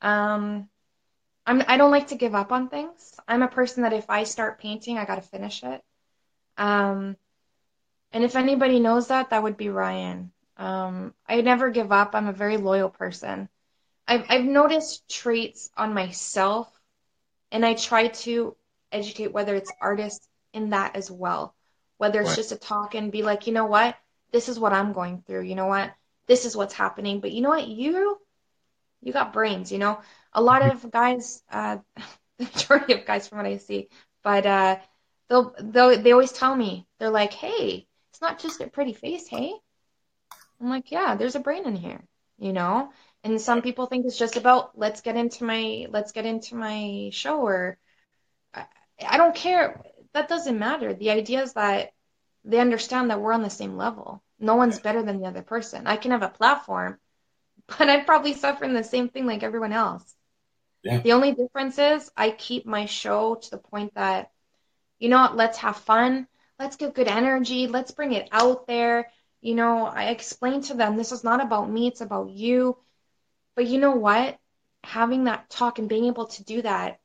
Um, I'm, I don't like to give up on things. I'm a person that if I start painting, I got to finish it. Um, and if anybody knows that, that would be Ryan. Um, I never give up. I'm a very loyal person. I've, I've noticed traits on myself, and I try to educate whether it's artists in that as well. Whether it's Right. just a talk and be like, you know what, this is what I'm going through. You know what, this is what's happening. But you know what, you, you got brains. You know, a lot of guys, uh, the majority of guys from what I see, but uh, they'll, they'll they always tell me they're like, hey, it's not just a pretty face, hey. I'm like, yeah, there's a brain in here, you know. And some people think it's just about let's get into my let's get into my show or I, I don't care. That doesn't matter. The idea is that they understand that we're on the same level. No one's better than the other person. I can have a platform, but I'm probably suffering the same thing like everyone else. Yeah. The only difference is I keep my show to the point that, you know what, let's have fun. Let's get good energy. Let's bring it out there. You know, I explain to them this is not about me, it's about you. But you know what? Having that talk and being able to do that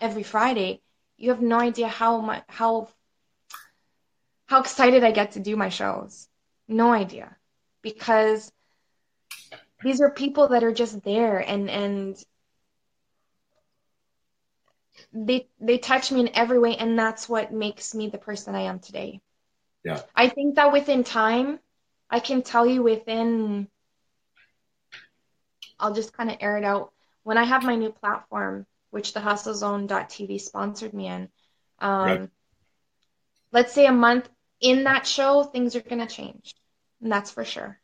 every Friday, you have no idea how much how how excited I get to do my shows. No idea. Because these are people that are just there and and they they touch me in every way and that's what makes me the person I am today. Yeah. I think that within time, I can tell you within I'll just kind of air it out. When I have my new platform, which the hustlezone.tv sponsored me in, um, Right. let's say a month in that show, things are going to change. And that's for sure.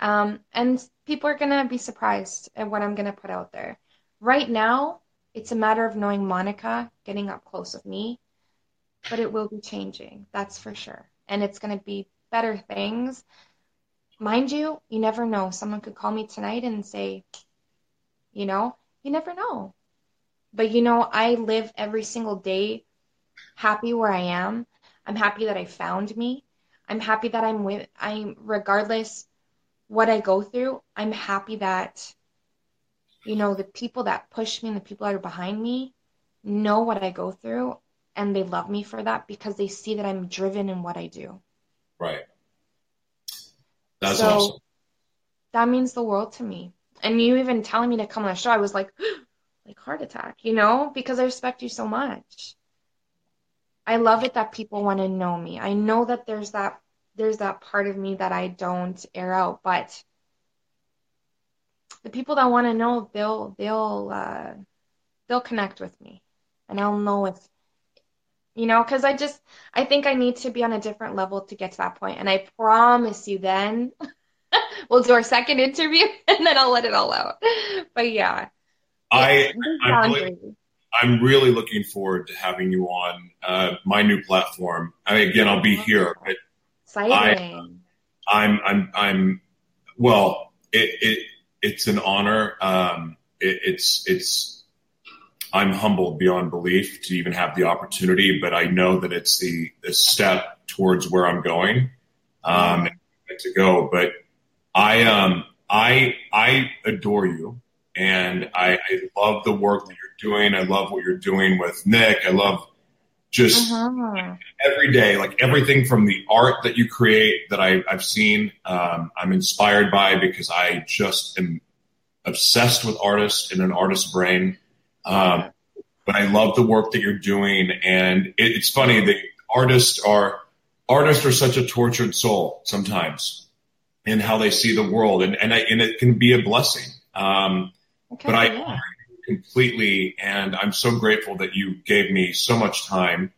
Um, and people are going to be surprised at what I'm going to put out there. Right now, it's a matter of knowing Monica, getting up close with me, but it will be changing. That's for sure. And it's going to be better things. Mind you, you never know. Someone could call me tonight and say, you know, you never know. But you know, I live every single day happy where I am. I'm happy that I found me. I'm happy that I'm with I'm regardless what I go through, I'm happy that you know, the people that push me and the people that are behind me know what I go through and they love me for that because they see that I'm driven in what I do. Right. That's So- awesome. that means the world to me. And you even telling me to come on a show, I was like, like heart attack, you know, because I respect you so much. I love it that people want to know me. I know that there's that there's that part of me that I don't air out, but the people that want to know, they'll they'll uh, they'll connect with me, and I'll know if you know, because I just I think I need to be on a different level to get to that point, and I promise you, then we'll do our second interview, and then I'll let it all out. But yeah, I I'm really, I'm really looking forward to having you on uh, my new platform. I mean, again, I'll be here, but Exciting. I, I'm I'm I'm well. It, it it's an honor. Um, it, it's it's I'm humbled beyond belief to even have the opportunity, but I know that it's the, the step towards where I'm going um, to go. But I um I I adore you, and I, I love the work that you're doing. I love what you're doing with Nick. I love just uh-huh. every day, like everything from the art that you create that I, have seen, um, I'm inspired by because I just am obsessed with artists and an artist's brain. Um, but I love the work that you're doing, and it, it's funny that artists are artists are such a tortured soul sometimes in how they see the world, and and, I, and it can be a blessing. Um, okay, but I yeah completely, and I'm so grateful that you gave me so much time.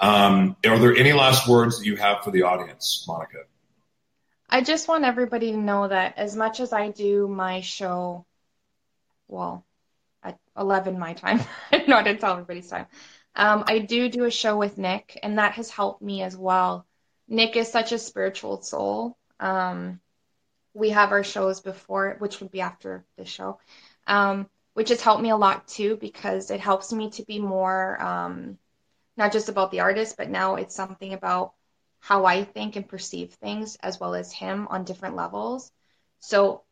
Um, are there any last words that you have for the audience, Monica? I just want everybody to know that as much as I do my show, well, at 11 my time, not until everybody's time, um, I do do a show with Nick, and that has helped me as well. Nick is such a spiritual soul. Um, we have our shows before, which would be after the show. Um, which has helped me a lot too because it helps me to be more um, not just about the artist, but now it's something about how I think and perceive things as well as him on different levels. So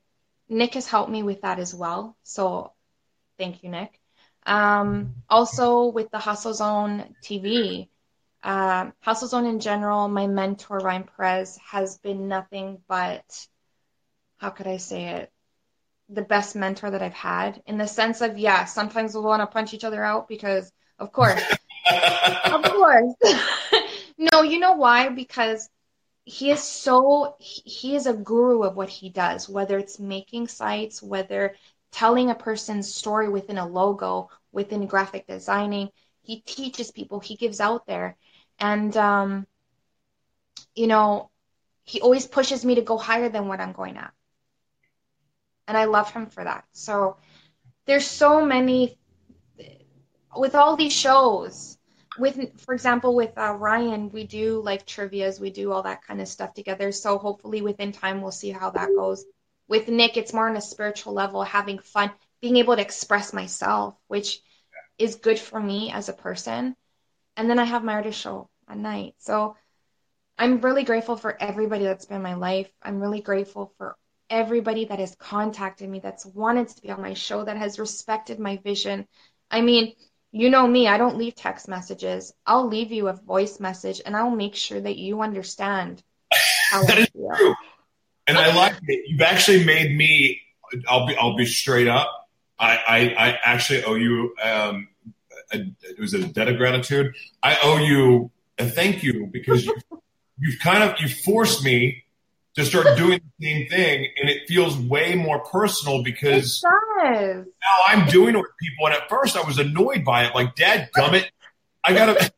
Nick has helped me with that as well. So thank you, Nick. Um, also with the Hustle Zone TV, uh, Hustle Zone in general, my mentor Ryan Perez has been nothing but how could I say it? The best mentor that I've had in the sense of, yeah, sometimes we'll want to punch each other out because, of course, of course. no, you know why? Because he is so, he is a guru of what he does, whether it's making sites, whether telling a person's story within a logo, within graphic designing. He teaches people, he gives out there. And, um, you know, he always pushes me to go higher than what I'm going at and I love him for that. So there's so many with all these shows. With, for example, with uh, Ryan, we do like trivia's, we do all that kind of stuff together. So hopefully, within time, we'll see how that goes. With Nick, it's more on a spiritual level, having fun, being able to express myself, which is good for me as a person. And then I have my artist show at night. So I'm really grateful for everybody that's been in my life. I'm really grateful for everybody that has contacted me, that's wanted to be on my show, that has respected my vision. I mean, you know me, I don't leave text messages. I'll leave you a voice message and I'll make sure that you understand how that is feel. True. And I like it. You've actually made me I'll be I'll be straight up. I I, I actually owe you um a, it was a debt of gratitude. I owe you a thank you because you you've kind of you forced me to start doing the same thing and it feels way more personal because now I'm doing it with people and at first I was annoyed by it like dad dumb gummit I gotta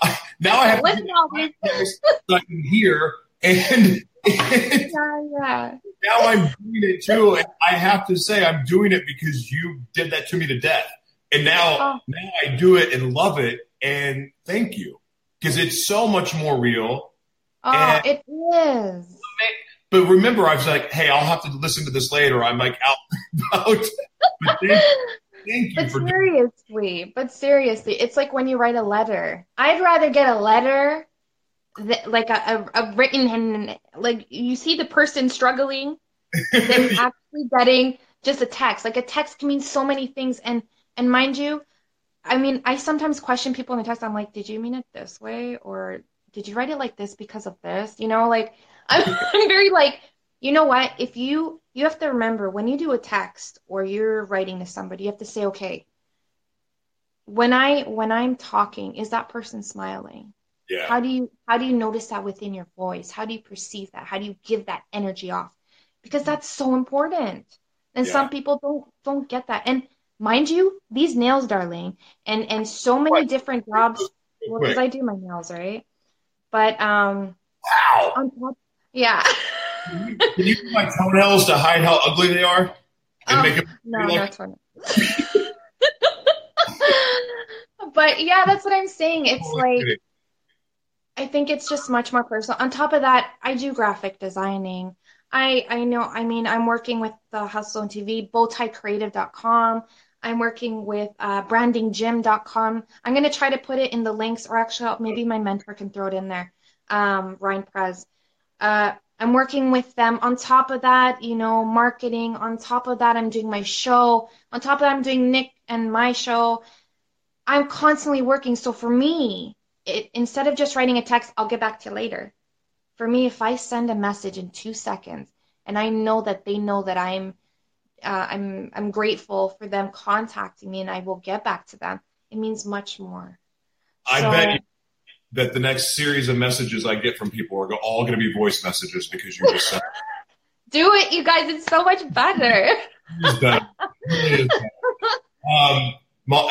I, now I have to so I can hear and, and yeah, yeah. now I'm doing it too and I have to say I'm doing it because you did that to me to death and now oh. now I do it and love it and thank you because it's so much more real Oh, and, it is. But remember, I was like, hey, I'll have to listen to this later. I'm like out about. But thank, thank you but seriously, but seriously, it's like when you write a letter. I'd rather get a letter, that, like a, a, a written and like you see the person struggling, than actually getting just a text. Like a text can mean so many things, and and mind you, I mean, I sometimes question people in the text. I'm like, did you mean it this way, or did you write it like this because of this? You know, like I'm, I'm very like, you know what? If you you have to remember when you do a text or you're writing to somebody, you have to say, okay, when I when I'm talking, is that person smiling? Yeah. How do you how do you notice that within your voice? How do you perceive that? How do you give that energy off? Because that's so important. And Yeah. some people don't don't get that. And mind you, these nails, darling, and and so many Right. different jobs. Well, because I do my nails, right? But um, Wow. on top, yeah. Can you use my toenails to hide how ugly they are and Oh, make them No, like- that's fine. but yeah, that's what I'm saying. It's like I think it's just much more personal. On top of that, I do graphic designing. I I know, I mean, I'm working with the Hustle Zone TV, bowtiecreative.com. I'm working with uh, brandinggym.com. I'm going to try to put it in the links, or actually, maybe my mentor can throw it in there, um, Ryan Prez. Uh, I'm working with them. On top of that, you know, marketing. On top of that, I'm doing my show. On top of that, I'm doing Nick and my show. I'm constantly working. So for me, it, instead of just writing a text, I'll get back to you later. For me, if I send a message in two seconds and I know that they know that I'm uh, I'm I'm grateful for them contacting me and I will get back to them, it means much more. I So- bet you that the next series of messages I get from people are all going to be voice messages because you just said Do it, you guys. It's so much better. better. It really is better. Um,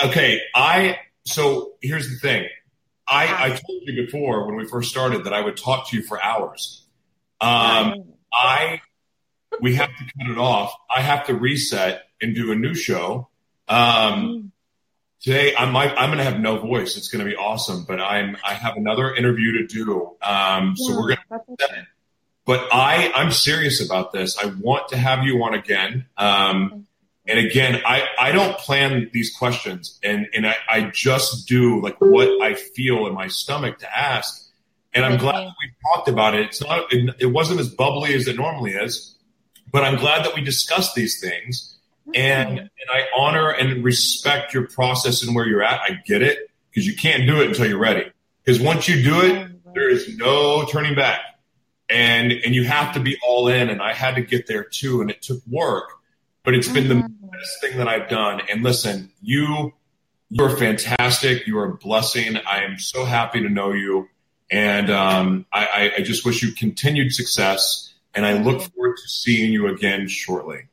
okay, I so here's the thing. I, I told you before when we first started that I would talk to you for hours. Um, I we have to cut it off. I have to reset and do a new show. Um, today I might I'm going to have no voice. It's going to be awesome, but I'm I have another interview to do. Um, so we're going to but I, I'm serious about this. I want to have you on again. Um, and again, I, I don't plan these questions and, and I, I just do like what I feel in my stomach to ask. And I'm glad Okay. we talked about it. It's not, it, it wasn't as bubbly as it normally is, but I'm glad that we discussed these things and, and I honor and respect your process and where you're at. I get it because you can't do it until you're ready. Because once you do it, there is no turning back. And and you have to be all in and i had to get there too and it took work but it's been the Mhm. best thing that i've done. And listen you you're fantastic. You're a blessing. I am so happy to know you. And um, I, I, I just wish you continued success and i look forward to seeing you again shortly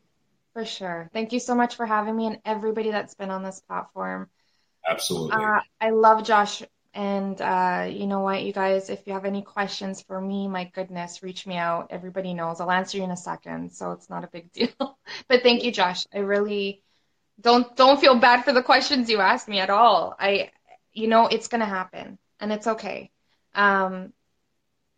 For sure. Thank you so much for having me and everybody that's been on this platform. absolutely Uh, I love Josh. And uh, you know what, you guys, if you have any questions for me, my goodness, reach me out. Everybody knows. I'll answer you in a second, so it's not a big deal. but thank you, Josh. I really don't don't feel bad for the questions you asked me at all. I you know, it's gonna happen and it's okay. Um,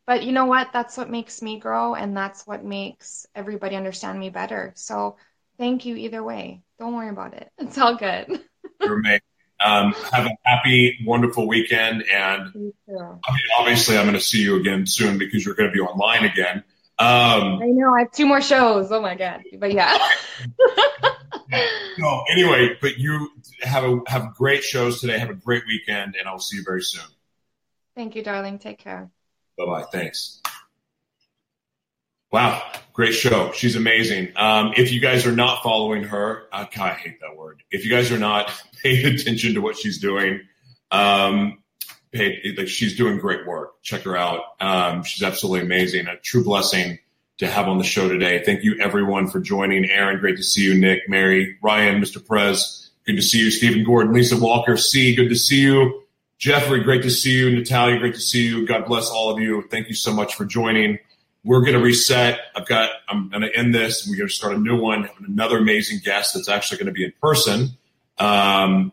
but you know what? That's what makes me grow and that's what makes everybody understand me better. So thank you either way. Don't worry about it. It's all good. You're amazing. Um, have a happy wonderful weekend and I mean, obviously i'm going to see you again soon because you're going to be online again um, I know. I have two more shows. Oh my god. But yeah. No, anyway, but you have a have great shows today. Have a great weekend, and I'll see you very soon. Thank you, darling. Take care. Bye bye. Thanks. Wow, great show. She's amazing. Um, if you guys are not following her, uh, God, I hate that word. If you guys are not paying attention to what she's doing, um, pay, like she's doing great work. Check her out. Um, she's absolutely amazing. A true blessing to have on the show today. Thank you everyone for joining. Aaron, great to see you. Nick, Mary, Ryan, Mr. Prez, good to see you. Stephen Gordon, Lisa Walker, C, good to see you. Jeffrey, great to see you. Natalia, great to see you. God bless all of you. Thank you so much for joining. We're going to reset. I've got, I'm going to end this and we're going to start a new one. Having another amazing guest that's actually going to be in person. Um,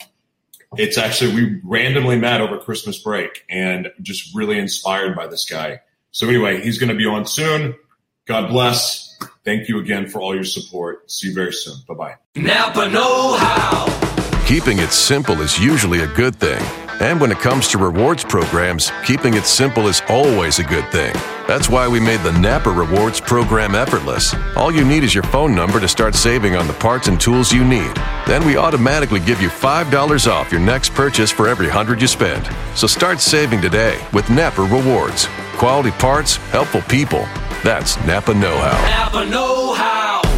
it's actually, we randomly met over Christmas break and just really inspired by this guy. So anyway, he's going to be on soon. God bless. Thank you again for all your support. See you very soon. Bye bye. Napa Know How. Keeping it simple is usually a good thing. And when it comes to rewards programs, keeping it simple is always a good thing. That's why we made the Napa Rewards program effortless. All you need is your phone number to start saving on the parts and tools you need. Then we automatically give you $5 off your next purchase for every 100 you spend. So start saving today with Napa Rewards. Quality parts, helpful people. That's Napa Know How. Napa Know How.